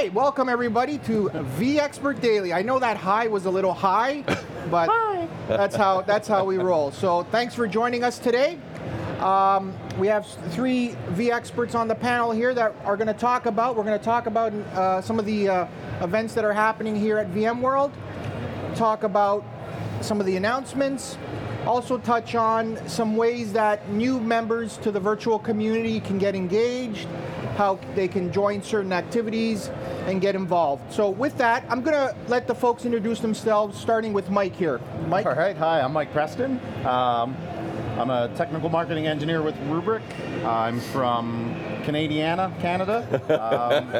right, welcome everybody to V Expert Daily. I know that high was a little high, but that's how that's how we roll. So thanks for joining us today. Um, we have three V experts on the panel here that are going to talk about. We're going to talk about uh, some of the uh, events that are happening here at VMworld. Talk about some of the announcements. Also touch on some ways that new members to the virtual community can get engaged, how they can join certain activities and get involved. So with that, I'm going to let the folks introduce themselves, starting with Mike here. Mike. All right, hi, I'm Mike Preston. Um, I'm a technical marketing engineer with Rubrik. I'm from Canadiana, Canada. Um,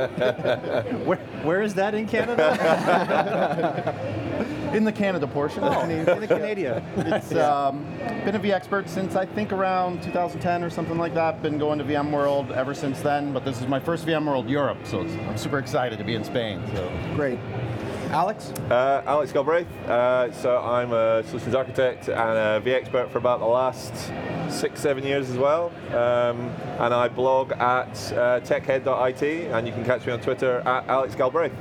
Where, where is that in Canada? in the Canada portion. oh, in the Canada. It's um, been a vExpert since I think around 2010 or something like that. Been going to VMworld ever since then, but this is my first VMworld Europe, so it's, I'm super excited to be in Spain. So. Great. Alex? Uh, Alex Galbraith. Uh, so I'm a solutions architect and a vExpert for about the last six, seven years as well. Um, and I blog at uh, tekhead.it, and you can catch me on Twitter at Alex Galbraith.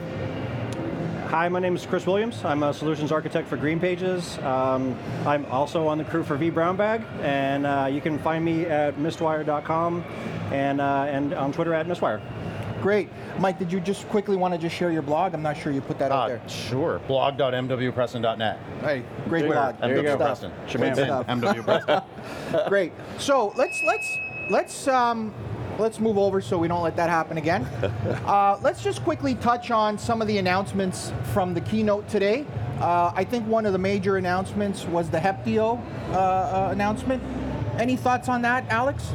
Hi, my name is Chris Williams. I'm a solutions architect for Green Pages. Um, I'm also on the crew for vBrownBag, and uh, you can find me at mistwire.com and, uh, and on Twitter at mistwire. Great. Mike, did you just quickly want to just share your blog? I'm not sure you put that out Uh, there. sure, blog.mwpreston.net. Hey, great There you blog. go. There you MW go. Preston. Shabam. Stuff. MW Preston. Great. So let's let's let's um, let's move over so we don't let that happen again. uh, let's just quickly touch on some of the announcements from the keynote today. Uh, I think one of the major announcements was the Heptio uh, uh, announcement. Any thoughts on that, Alex?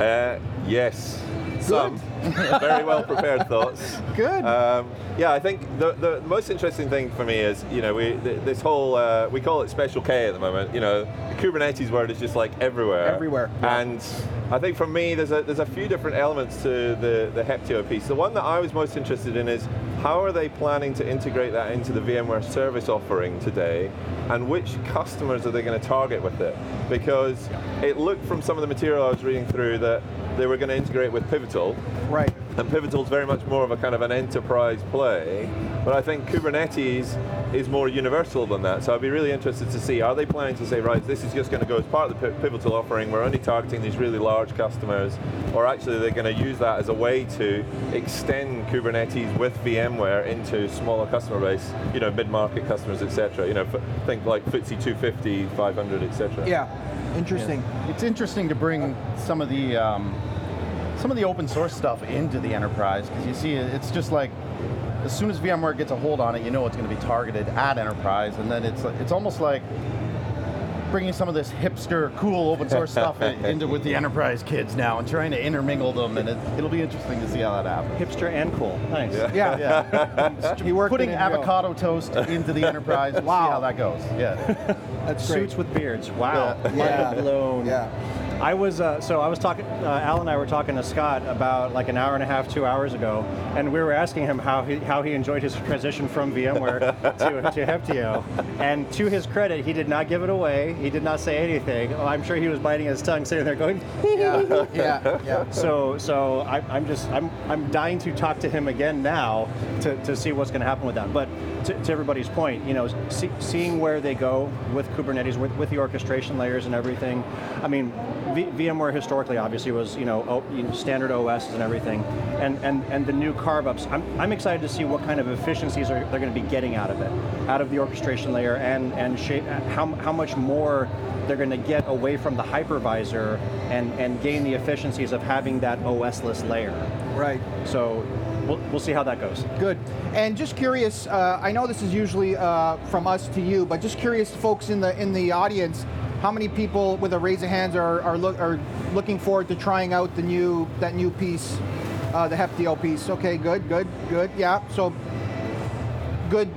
Uh, yes, some very well prepared thoughts. Good. Um, yeah, I think the, the most interesting thing for me is, you know, we th- this whole uh, we call it Special K at the moment. You know, the Kubernetes word is just like everywhere. Everywhere. And I think for me, there's a there's a few different elements to the the Heptio piece. The one that I was most interested in is how are they planning to integrate that into the VMware service offering today, and which customers are they going to target with it? Because it looked from some of the material I was reading through that they were going to integrate with Pivotal, right. and Pivotal's very much more of a kind of an enterprise play, but I think Kubernetes is more universal than that. So I'd be really interested to see, are they planning to say, right, this is just going to go as part of the Pi- Pivotal offering, we're only targeting these really large customers, or actually they're going to use that as a way to extend Kubernetes with VMware into smaller customer base, you know, mid-market customers, etc. You know, f- think like FTSE 250, 500, etc. Yeah. Interesting. It's interesting to bring some of the um, some of the open source stuff into the enterprise because you see it's just like as soon as VMware gets a hold on it, you know it's going to be targeted at enterprise, and then it's it's almost like bringing some of this hipster, cool open source stuff into with the enterprise kids now and trying to intermingle them, and it, it'll be interesting to see how that happens. Hipster and cool. Nice. Yeah. Yeah. he worked Putting it in real. avocado toast into the enterprise, we'll Wow. see how that goes. Yeah. That's great. Suits with beards. Wow. Yeah. Mind blown. Yeah. I was uh, so I was talking. Uh, Al and I were talking to Scott about like an hour and a half, two hours ago, and we were asking him how he how he enjoyed his transition from VMware to, to Heptio. And to his credit, he did not give it away. He did not say anything. Oh, I'm sure he was biting his tongue, sitting there going. Yeah. Yeah. Yeah. So so I, I'm just I'm I'm dying to talk to him again now to, to see what's going to happen with that. But to, to everybody's point, you know, see, seeing where they go with Kubernetes, with, with the orchestration layers and everything. I mean, v, VMware historically obviously was you know, o, you know standard OS and everything, and and and the new carve ups. I'm I'm excited to see what kind of efficiencies are they're going to be getting out of it, out of the orchestration layer, and and shape, how how much more they're going to get away from the hypervisor and, and gain the efficiencies of having that OS-less layer. Right. So we'll, we'll see how that goes. Good. And just curious, uh, I know this is usually uh, from us to you, but just curious, folks in the in the audience, how many people with a raise of hands are are, look, are looking forward to trying out the new that new piece, uh, the Heptio piece? Okay, good, good, good. Yeah. So good,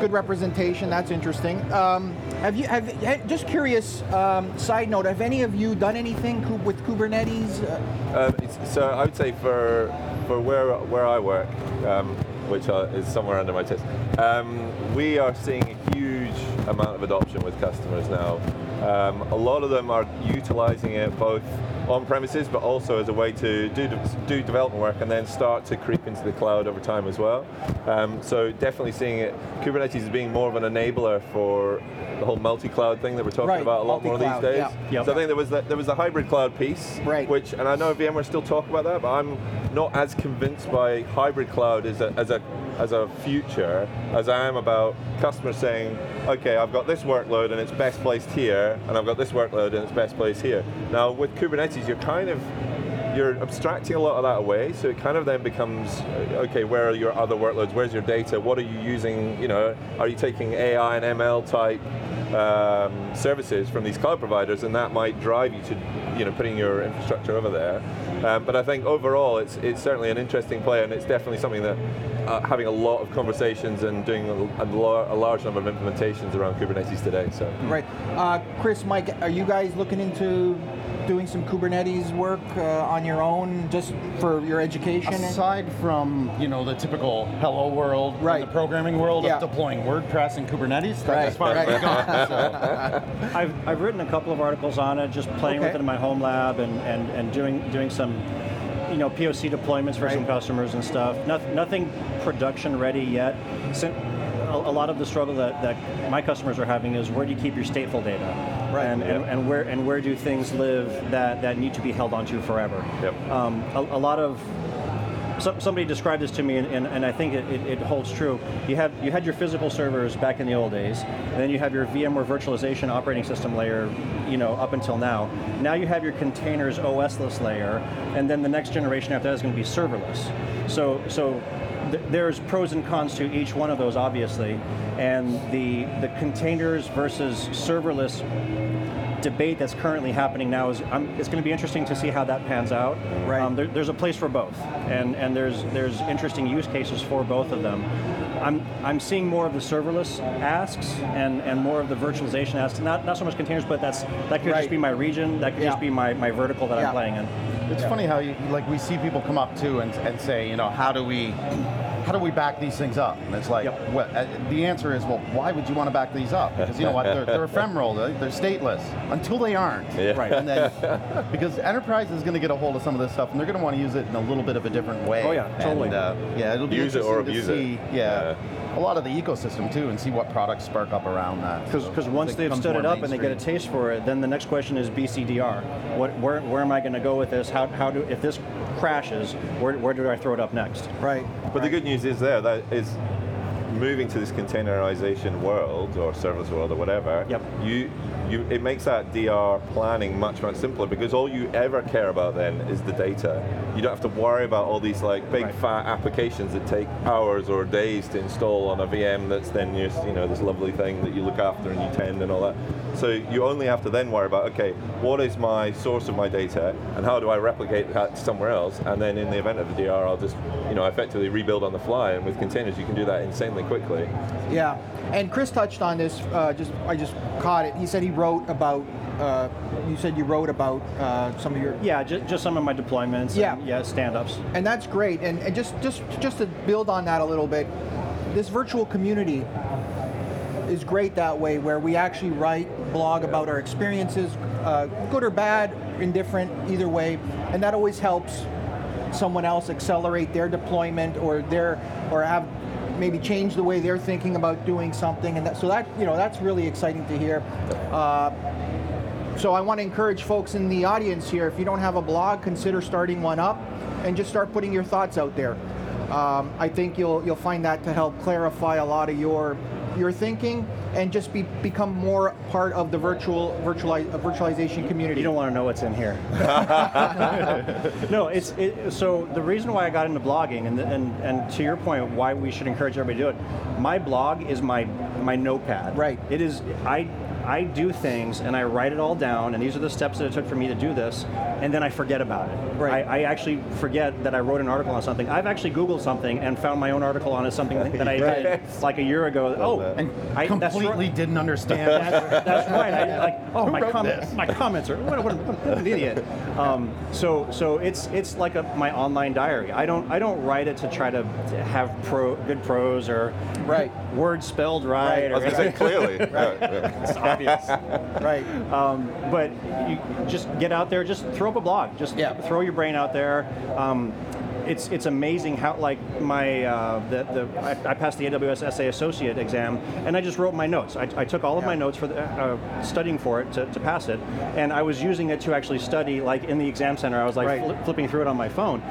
good representation. That's interesting. Um, have you have just curious? Um, side note: Have any of you done anything with Kubernetes? Uh, Um, so I would say for for where where I work, um, which is somewhere under my test, um, we are seeing a huge amount of adoption with customers now. Um, a lot of them are utilizing it both on premises, but also as a way to do do development work and then start to creep into the cloud over time as well. Um, so definitely seeing it, Kubernetes as being more of an enabler for the whole multi-cloud thing that we're talking Right, about a lot more these days. yeah. Yep. So I think there was the, there was the hybrid cloud piece, Right. which, and I know VMware still talk about that, but I'm not as convinced by hybrid cloud as a, as a as a future as I am about customers saying, okay, I've got this workload and it's best placed here, and I've got this workload and it's best placed here. Now with Kubernetes, you're kind of you're abstracting a lot of that away, so it kind of then becomes, okay, where are your other workloads? Where's your data? What are you using? You know, are you taking AI and ML type um, services from these cloud providers, and that might drive you to, you know, putting your infrastructure over there. Um, but I think overall, it's it's certainly an interesting play, and it's definitely something that uh, having a lot of conversations and doing a, a, a large number of implementations around Kubernetes today. So. Right. Uh, Chris, Mike, are you guys looking into doing some Kubernetes work uh, on your own just for your education? Aside from you know the typical hello world, and Right. the programming world Yeah. of deploying WordPress and Kubernetes, that's Right, as far right. as we've gone. So, I've, I've written a couple of articles on it, just playing with it in my home lab and, and, and doing doing some you know POC deployments for some customers and stuff. Nothing, nothing production ready yet. Sin- a, lot of the struggle that, that my customers are having is where do you keep your stateful data, Right. and, and, and where and where do things live that, that need to be held onto forever. Yep. Um, a, a lot of some, somebody described this to me, and, and, and I think it, it, it holds true. You have you had your physical servers back in the old days, and then you have your VMware virtualization operating system layer, you know, up until now. Now you have your containers OS-less layer, and then the next generation after that is going to be serverless. So so th- there's pros and cons to each one of those, obviously, and the the containers versus serverless debate that's currently happening now is um, it's going to be interesting to see how that pans out. Right. Um, there, there's a place for both, and and there's there's interesting use cases for both of them. I'm I'm seeing more of the serverless asks and, and more of the virtualization asks. Not not so much containers, but that's that could Right. just be my region. That could Yeah. just be my, my vertical that Yeah. I'm playing in. It's funny how you like we see people come up to and, and say, you know, how do we how do we back these things up? And it's like, Yep. well, uh, the answer is, well, why would you want to back these up? Because you know what, they're, they're ephemeral, they're, they're stateless until they aren't. Yeah. Right. And then, because enterprise is going to get a hold of some of this stuff, and they're going to want to use it in a little bit of a different way. Oh, yeah, totally. And, uh, yeah, it'll be Use it or interesting to abuse it. see, Yeah, a lot of the ecosystem too, and see what products spark up around that. Because So once they've stood it up and they get a taste for it, then the next question is BCDR. What, where, where am I going to go with this? How, how do if this crashes, where, where do I throw it up next? right. But the good news is there that is moving to this containerization world or serverless world or whatever. Yep. You, you, it makes that DR planning much much simpler because all you ever care about then is the data. You don't have to worry about all these like big Right. fat applications that take hours or days to install on a VM. That's then just you know this lovely thing that you look after and you tend and all that. So you only have to then worry about okay, what is my source of my data and how do I replicate that somewhere else? And then in the event of the DR, I'll just you know effectively rebuild on the fly. And with containers, you can do that insanely quickly. Yeah, and Chris touched on this. Uh, just I just caught it. He said he wrote about. Uh, you said you wrote about uh, some of your. Yeah, just, just some of my deployments. Yeah. and, yeah, stand-ups. And that's great. And, and just just just to build on that a little bit, this virtual community is great that way, where we actually write blog about our experiences, uh, good or bad, indifferent, either way, and that always helps someone else accelerate their deployment or their or have maybe change the way they're thinking about doing something and that, so that you know that's really exciting to hear uh, so I want to encourage folks in the audience here, if you don't have a blog, consider starting one up and just start putting your thoughts out there. Um, I think you'll you'll find that to help clarify a lot of your your thinking and just be become more part of the virtual virtuali- virtualization community. You don't want to know what's in here. no, it's it, so the reason why I got into blogging, and, and and to your point, why we should encourage everybody to do it. My blog is my my notepad. Right. It is I. I do things and I write it all down, and these are the steps that it took for me to do this, and then I forget about it. Right. I, I actually forget that I wrote an article on something. I've actually Googled something and found my own article on it, something that I Right. did like a year ago. Oh, that. and I, that's right. completely didn't understand. That's, that's right. I, like, oh, Who my wrote comments. this? My comments are what, what, what an idiot. Um, so, so it's it's like a, my online diary. I don't I don't write it to try to, to have pro good prose or Right. words spelled right. Right. I was Or going to say clearly. Yeah, yeah. Obvious. Right. Um, but you just get out there, just throw up a blog, just Yeah. throw your brain out there. Um, it's it's amazing how like my uh, the the I, I passed the AWS SA Associate exam and I just wrote my notes. I, I took all of my notes for the, uh, studying for it to, to pass it, and I was using it to actually study like in the exam center. I was like Right. fli- flipping through it on my phone.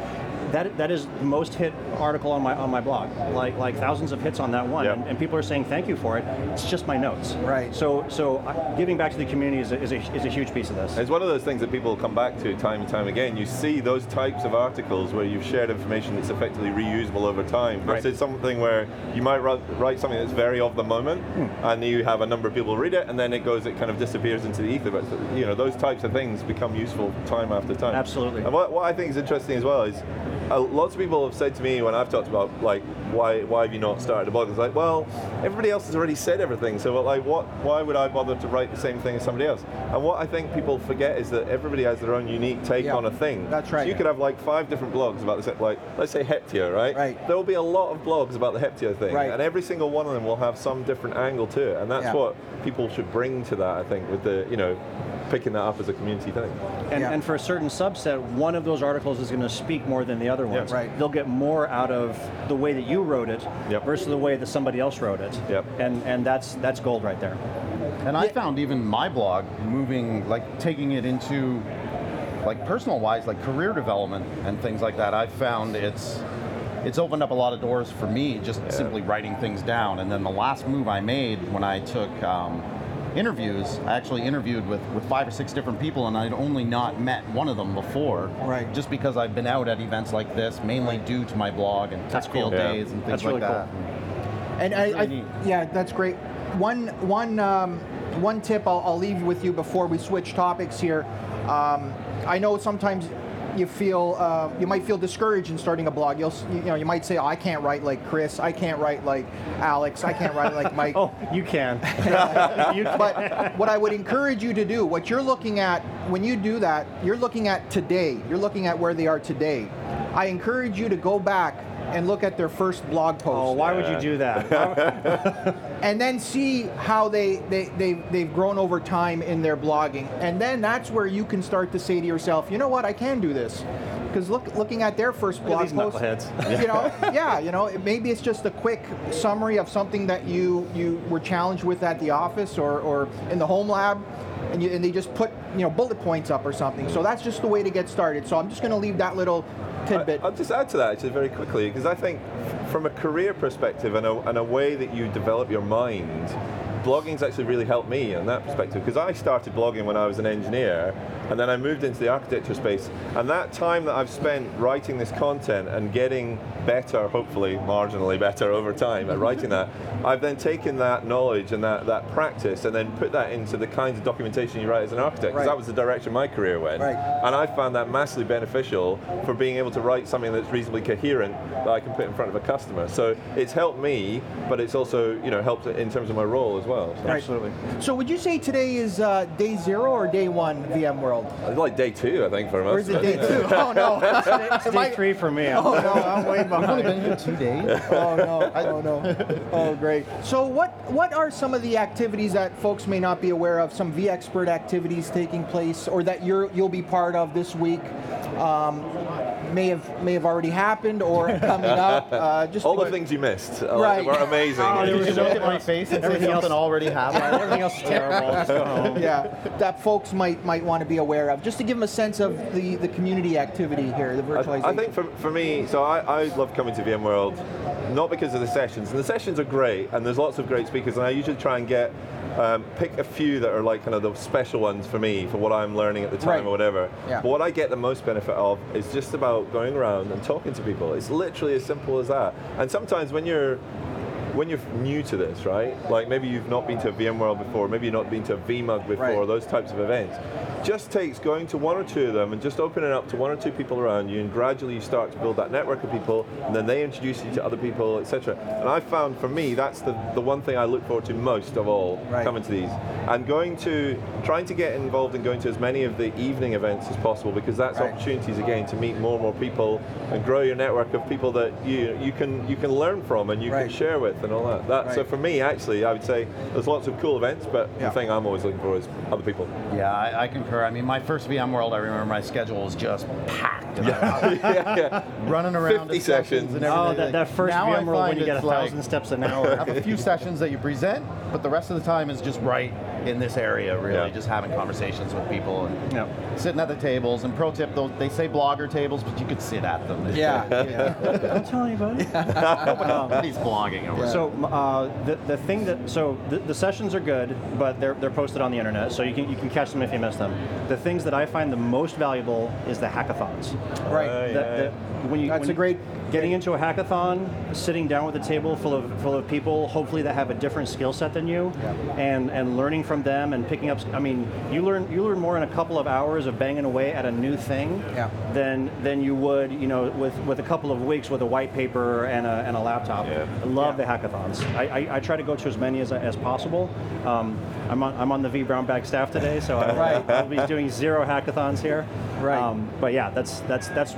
That, that is the most hit article on my on my blog, like like thousands of hits on that one, Yeah. and, and people are saying thank you for it. It's just my notes, Right. So so uh, giving back to the community is a, is a, is a huge piece of this. It's one of those things that people come back to time and time again. You see those types of articles where you've shared information that's effectively reusable over time Right. versus something where you might write, write something that's very of the moment Hmm. and you have a number of people read it and then it goes, it kind of disappears into the ether. But you know, those types of things become useful time after time. Absolutely. And what, what I think is interesting as well is uh, lots of people have said to me when I've talked about like why why have you not started a blog? It's like, well, everybody else has already said everything, so like what why would I bother to write the same thing as somebody else? And what I think people forget is that everybody has their own unique take Yeah, on a thing. that's right. So you could have like five different blogs about this, like let's say Heptio, right? Right. There will be a lot of blogs about the Heptio thing, Right. and every single one of them will have some different angle to it, and that's Yeah. what people should bring to that. I think with the you know picking that up as a community thing. And, Yeah. and for a certain subset, one of those articles is going to speak more than the other ones. Right. They'll get more out of the way that you wrote it Yep. versus the way that somebody else wrote it. Yep. And and that's that's gold right there. And I found even my blog moving, like taking it into, like personal wise, like career development and things like that. I've found it's it's opened up a lot of doors for me just simply writing things down. And then the last move I made when I took um, interviews, I actually interviewed with, with five or six different people, and I'd only not met one of them before. Right. Just because I've been out at events like this, mainly due to my blog and That's tech cool. field Yeah. days and things That's like really that. And I, really I neat. yeah, that's great. One one um, one tip I'll, I'll leave with you before we switch topics here. Um, I know sometimes you feel uh, you might feel discouraged in starting a blog. You'll you know you might say, oh, I can't write like Chris. I can't write like Alex. I can't write like Mike. Oh, you can. you can. But what I would encourage you to do, what you're looking at when you do that, you're looking at today. You're looking at where they are today. I encourage you to go back and look at their first blog post. Oh, why would you do that? and then see how they, they, they, they've grown over time in their blogging. And then that's where you can start to say to yourself, you know what, I can do this. Because look, looking at their first Look at blog these post, knuckleheads. you know, yeah, you know, it- maybe it's just a quick summary of something that you you were challenged with at the office or, or in the home lab, and you and they just put you know bullet points up or something. So that's just the way to get started. So I'm just going to leave that little tidbit. I'll just add to that actually very quickly because I think from a career perspective and a, and a way that you develop your mind, blogging's actually really helped me in that perspective because I started blogging when I was an engineer and then I moved into the architecture space and that time that I've spent writing this content and getting better, hopefully marginally better over time at writing that, I've then taken that knowledge and that, that practice and then put that into the kinds of documentation you write as an architect because Right. that was the direction my career went. Right. And I found that massively beneficial for being able to write something that's reasonably coherent that I can put in front of a customer. So it's helped me, but it's also you know helped in terms of my role as well. So Absolutely. so would you say today is uh, day zero or day one VMworld? It's like day two, I think, for most. Or is it of day two? Oh no! It's Am day three for me. Oh no, I'm way I've only behind. been here two days. Oh no! Oh no! Oh great. So what what are some of the activities that folks may not be aware of? Some vExpert activities taking place, or that you're you'll be part of this week? Um, may have may have already happened or coming up. Uh, just All the things you missed uh, Right. were amazing. Oh, there Did was you no- look at my face and say Everything something else- already happened? Everything else is terrible. Just go home. Yeah, that folks might might want to be aware of, just to give them a sense of the, the community activity here, the virtualization. I, I think for, for me, so I, I love coming to VMworld, not because of the sessions, and the sessions are great, and there's lots of great speakers, and I usually try and get um, pick a few that are like kind of the special ones for me for what I'm learning at the time Right. or whatever. Yeah. But what I get the most benefit of is just about going around and talking to people. It's literally as simple as that. And sometimes when you're when you're new to this, right? Like maybe you've not been to a VMworld before, maybe you've not been to a VMUG before, Right. those types of events. Just takes going to one or two of them and just opening up to one or two people around you, and gradually you start to build that network of people, and then they introduce you to other people, etc. And I found for me that's the, the one thing I look forward to most of all Right. coming to these, and going to trying to get involved in going to as many of the evening events as possible because that's Right. opportunities again to meet more and more people and grow your network of people that you you can you can learn from and you can share with and all that. that So for me, actually, I would say there's lots of cool events, but Yeah. the thing I'm always looking for is other people. Yeah, I, I concur. I mean, my first VMworld, I remember my schedule was just packed. and I was yeah, yeah. running around 50 to sessions sessions. and Oh, that, that first now I VMworld when you get a it's like- thousand steps an I hour. have a few sessions that you present, but the rest of the time is just right in this area, really, Yeah. just having conversations with people and Yeah. sitting at the tables. And pro tip, though, they say blogger tables, but you could sit at them. Yeah, yeah. Don't tell anybody. Nobody's blogging over. So uh, the, the thing that so the, the sessions are good, but they're, they're posted on the internet, so you can you can catch them if you miss them. The things that I find the most valuable is the hackathons. Right. Uh, The- the- when you, That's when a great- getting into a hackathon, sitting down with a table full of full of people, hopefully that have a different skill set than you, and and learning from them and picking up. I mean, you learn you learn more in a couple of hours of banging away at a new thing Yeah. than than you would you know with with a couple of weeks with a white paper and a, and a laptop. Yeah. I love the hackathons. I, I, I try to go to as many as, as possible. Um, I'm on I'm on the V Brown Bag staff today, so I, Right. I'll be doing zero hackathons here. Right. Um, but yeah, that's that's that's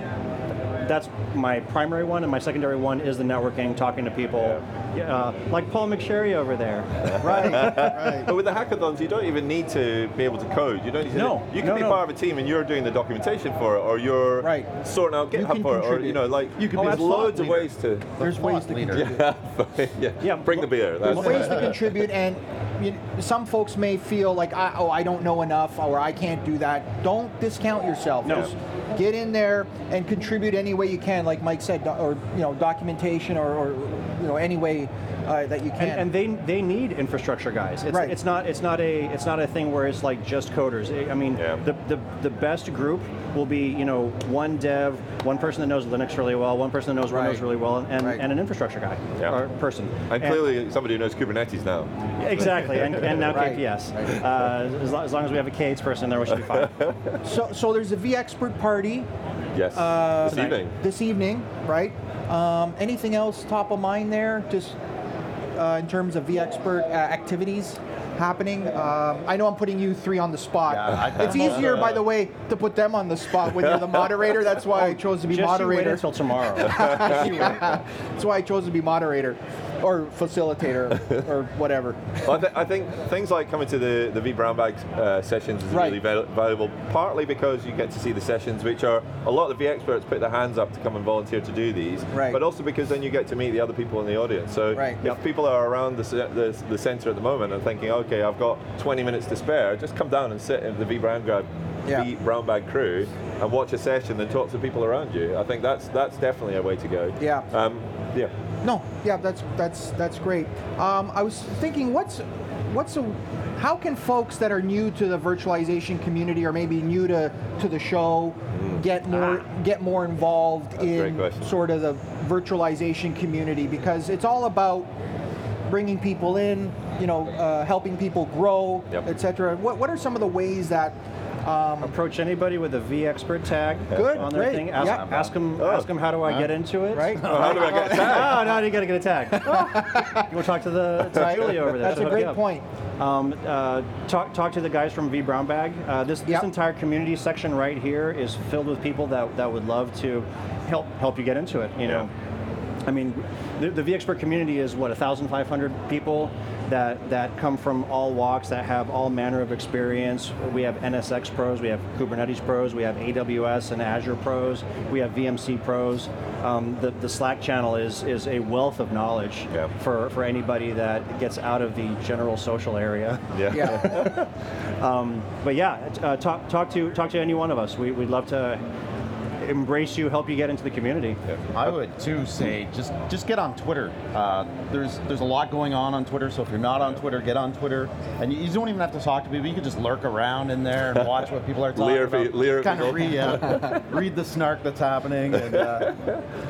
that's my primary one, and my secondary one is the networking, talking to people, yeah. uh, like Paul McSharry over there. right, right. But with the hackathons, you don't even need to be able to code. You don't need to. No, You can no, be no. part of a team and you're doing the documentation for it, or you're Right. sorting out GitHub for it, or you know, like You can Oh, be there's a thought loads of leader. ways to. There's ways to leader. contribute. Yeah, yeah. Yeah, Bring the beer. That's There's ways to contribute, and you know, some folks may feel like, I, oh, I don't know enough, or I can't do that. Don't discount yourself. No. Just get in there and contribute any way you can, like Mike said, or you know, documentation, or, or you know, any way uh, that you can. And, and they they need infrastructure guys. It's, Right. it's not it's not a it's not a thing where it's like just coders. I I mean, Yeah. the, the the best group will be you know one dev, one person that knows Linux really well, one person that knows Windows Right. really well, and, Right. and an infrastructure guy Yeah. or person. And clearly, somebody who knows Kubernetes now. exactly, and, and now Right. KPS. Uh, as, long, as long as we have a KH person there, we should be fine. so, so there's a V Expert party Yes. Uh, this evening. this evening, right? Um, anything else top of mind there, just uh, in terms of Expert uh, activities happening? Um, I know I'm putting you three on the spot. Yeah, I- it's easier, by the way, to put them on the spot when you're the moderator. That's why I chose to be Just you wait moderator. until tomorrow. Just you wait. That's why I chose to be moderator or facilitator or whatever. Well, I, th- I think things like coming to the, the V Brown Bag uh, sessions is Right. really val- valuable, partly because you get to see the sessions, which are a lot of the V experts put their hands up to come and volunteer to do these, Right. but also because then you get to meet the other people in the audience. So Right. if Yep. people are around the, the, the center at the moment and thinking, okay, I've got 20 minutes to spare, just come down and sit in the V Brown Bag, Yeah. v Brown Bag crew and watch a session and talk to people around you. I think that's that's definitely a way to go. Yeah. Um, yeah. No, yeah, that's that's that's great. Um, I was thinking, what's what's a how can folks that are new to the virtualization community or maybe new to, to the show get more get more involved Mm. That's in sort of the virtualization community because it's all about bringing people in, you know, uh, helping people grow, Yep. etc. What what are some of the ways that um, Approach anybody with a V expert tag Good, on their great, thing. Ask, yeah. ask them, Oh. ask them how do I get into it. right? Oh, how do I get a tag? Oh, no, you got to get a tag. you want to talk to the to Right. Julia over there. That's she'll a great point. Um, uh, talk talk to the guys from V Brown Bag. Uh, this Yep. this entire community section right here is filled with people that, that would love to help help you get into it. You know, I mean, the, the vExpert community is what 1,500 people that that come from all walks that have all manner of experience. We have NSX pros, we have Kubernetes pros, we have AWS and Azure pros, we have VMC pros. Um, the, the Slack channel is is a wealth of knowledge Yeah. for, for anybody that gets out of the general social area. Yeah. Yeah. Um, but yeah, uh, talk talk to talk to any one of us. We, we'd love to embrace you, help you get into the community. I would too say just just get on Twitter. Uh, there's there's a lot going on on Twitter, so if you're not on Twitter, get on Twitter. And you, you don't even have to talk to people. You can just lurk around in there and watch what people are talking Leer about. pe- leer kind of read, yeah, read the snark that's happening. And, uh,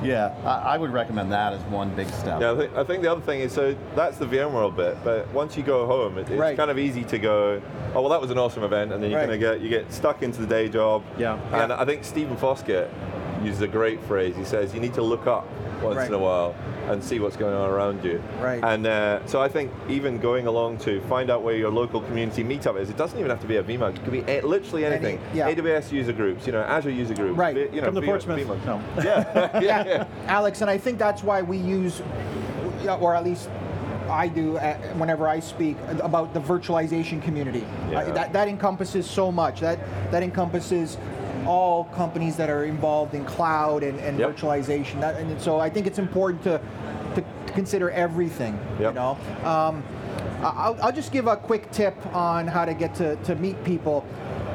yeah, I, I would recommend that as one big step. Yeah, I think, I think the other thing is so that's the VMworld bit, but once you go home, it, it's Right. kind of easy to go, oh well, that was an awesome event, and then you Right. kind of get you get stuck into the day job. Yeah. And Yeah. I think Stephen Foskett uses a great phrase. He says you need to look up once Right. in a while and see what's going on around you. Right. And uh, so I think even going along to find out where your local community meetup is, it doesn't even have to be a VMUG. It could be a- literally anything. yeah. AWS user groups, you know, Azure user groups. Right. vi- You know, Come to V- Portsmouth. VMUG. No. Yeah. yeah. yeah. Alex, and I think that's why we use or at least I do uh, whenever I speak about the virtualization community. Yeah. Uh, that, that encompasses so much. That that encompasses all companies that are involved in cloud and, and Yep. virtualization. That, and so I think it's important to to consider everything. You know. Um, I'll, I'll just give a quick tip on how to get to, to meet people.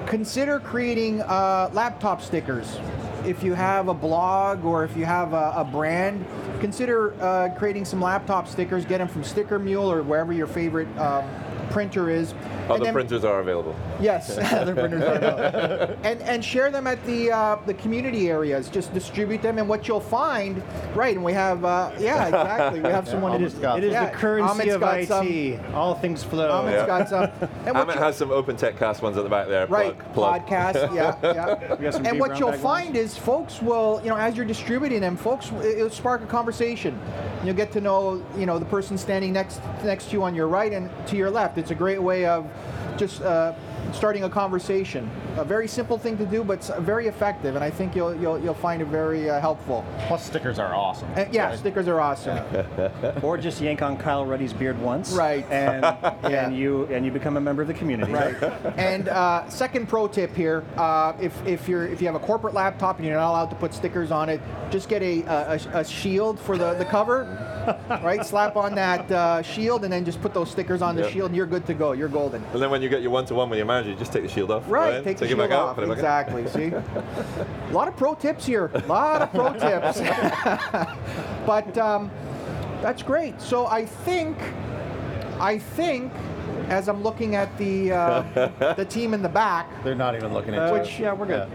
Consider creating uh, laptop stickers. If you have a blog or if you have a, a brand, consider uh, creating some laptop stickers. Get them from Sticker Mule or wherever your favorite um, printer is. And Other then- printers are available. Yes, other printers are available. and and share them at the uh, the community areas. Just distribute them, and what you'll find, right? And we have, uh, yeah, exactly. We have someone. It is, Ahmed's got it is some. the currency Yeah, of Ahmed's got IT. All things flow. Ahmed's Yeah. got some. And Amit has some Open Tech Cast ones at the back there. Right, Plug, plug. podcast, yeah, yeah. We and what you'll bag find is folks will, you know, as you're distributing them, folks, it'll spark a conversation. You'll get to know, you know, the person standing next next to you on your right and to your left. It's a great way of just uh, starting a conversation. A very simple thing to do, but it's very effective, and I think you'll you'll, you'll find it very uh, helpful. Plus, stickers are awesome. And yeah, Right? stickers are awesome. or just yank on Kyle Ruddy's beard once, Right. And Yeah. and you and you become a member of the community, Right. and uh, second pro tip here: uh, if if you're if you have a corporate laptop and you're not allowed to put stickers on it, just get a a, a- a shield for the, the cover. right, slap on that uh, shield and then just put those stickers on the shield, and you're good to go. You're golden. And then when you get your one-to-one with your manager, you just take the shield off. Right, then, take it shield back out, off. put it back. Exactly. See, a lot of pro tips here. A lot of pro tips. but um, that's great. So I think, I think, as I'm looking at the uh, the team in the back, They're not even looking at Uh, you. which yeah, we're good.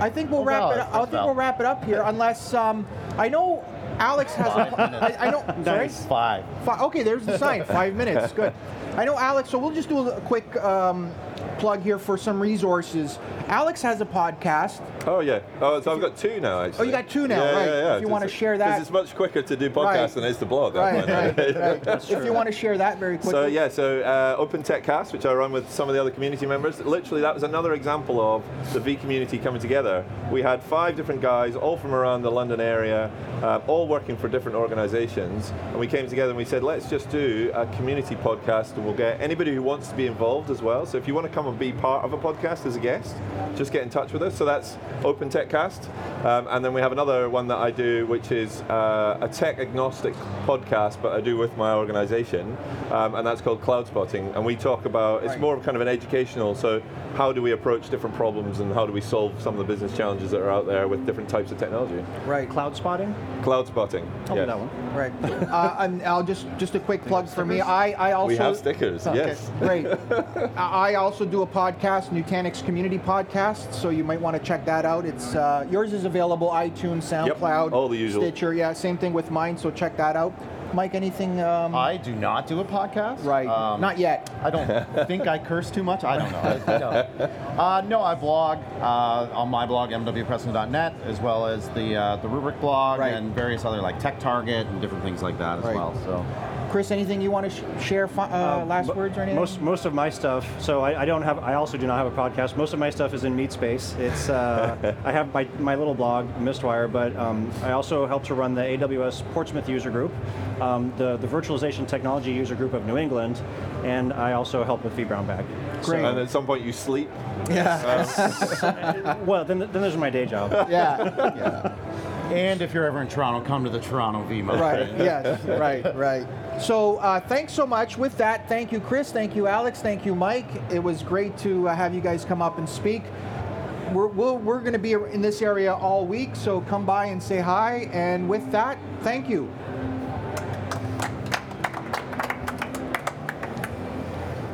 I think we'll wrap no, it. up. I that's think we'll wrap it up here, unless um, I know Alex has. Five A, minutes. I, I know. Sorry. Nice. Five. Fi- okay, there's the sign. Five minutes. Good. I know Alex. So we'll just do a quick um, plug here for some resources. Alex has a podcast. Oh yeah. Oh, so I've got two now actually. Oh, you got two now, yeah, right. Yeah, yeah. If you wanna share that- 'cause it's much quicker to do podcasts Right. than it is to blog. Right, right, right. If you want to share that very quickly. So yeah, so uh, Open Tech Cast, which I run with some of the other community members. Literally, that was another example of the V community coming together. We had five different guys, all from around the London area, uh, all working for different organisations, and we came together and we said, let's just do a community podcast, and we'll get anybody who wants to be involved as well. So if you want to come and be part of a podcast as a guest, just get in touch with us. So that's Open Techcast. Um, and then we have another one that I do, which is uh, a tech agnostic podcast, but I do with my organisation, um, and that's called Cloud Spotting. And we talk about it's Right. more of kind of an educational. So how do we approach different problems, and how do we solve some of the business challenges that are out there with different types of technology? right. Cloud spotting. Cloud Spotting. Tell yes. me that one. Right. Uh, and I'll just just a quick plug for me. I I also We have stickers. Okay, Yes. Great. I I also do a podcast, Nutanix Community Podcast, so you might want to check that out. It's uh, yours is available iTunes, SoundCloud, all the usual. Stitcher. Yeah, same thing with mine. So check that out. Mike, anything? Um, I do not do a podcast. right. Um, Not yet. I don't think I curse too much. I don't know. I, don't. Uh, no, I blog uh, on my blog, mwpreston.net, as well as the uh, the Rubrik blog Right. and various other like Tech Target and different things like that as Right. well. So Chris, anything you want to sh- share? Fi- uh, Um, last mo- words or anything? Most most of my stuff. So I, I don't have. I also do not have a podcast. Most of my stuff is in MeetSpace. It's. Uh, I have my, my little blog, Mistwire, but um, I also help to run the AWS Portsmouth user group, um, the the virtualization technology user group of New England, and I also help with vBrownBag. Great. And at some point you sleep. yeah. Well, then then there's my day job. yeah. Yeah. And if you're ever in Toronto, come to the Toronto VMUG. Right. Yes. Right. Right. So uh, thanks so much. With that, thank you, Chris. Thank you, Alex. Thank you, Mike. It was great to uh, have you guys come up and speak. We're, we're, we're going to be in this area all week, so come by and say hi. And with that, thank you.